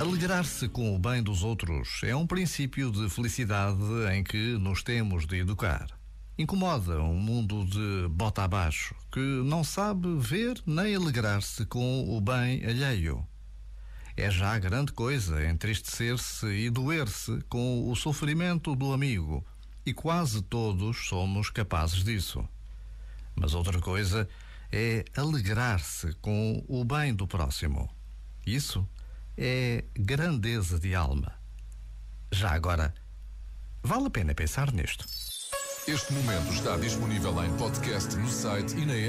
Alegrar-se com o bem dos outros é um princípio de felicidade em que nos temos de educar. Incomoda um mundo de bota abaixo que não sabe ver nem alegrar-se com o bem alheio. É já grande coisa entristecer-se e doer-se com o sofrimento do amigo, e quase todos somos capazes disso. Mas outra coisa é alegrar-se com o bem do próximo. Isso é grandeza de alma. Já agora, vale a pena pensar nisto. Este momento está disponível em podcast no site e na app.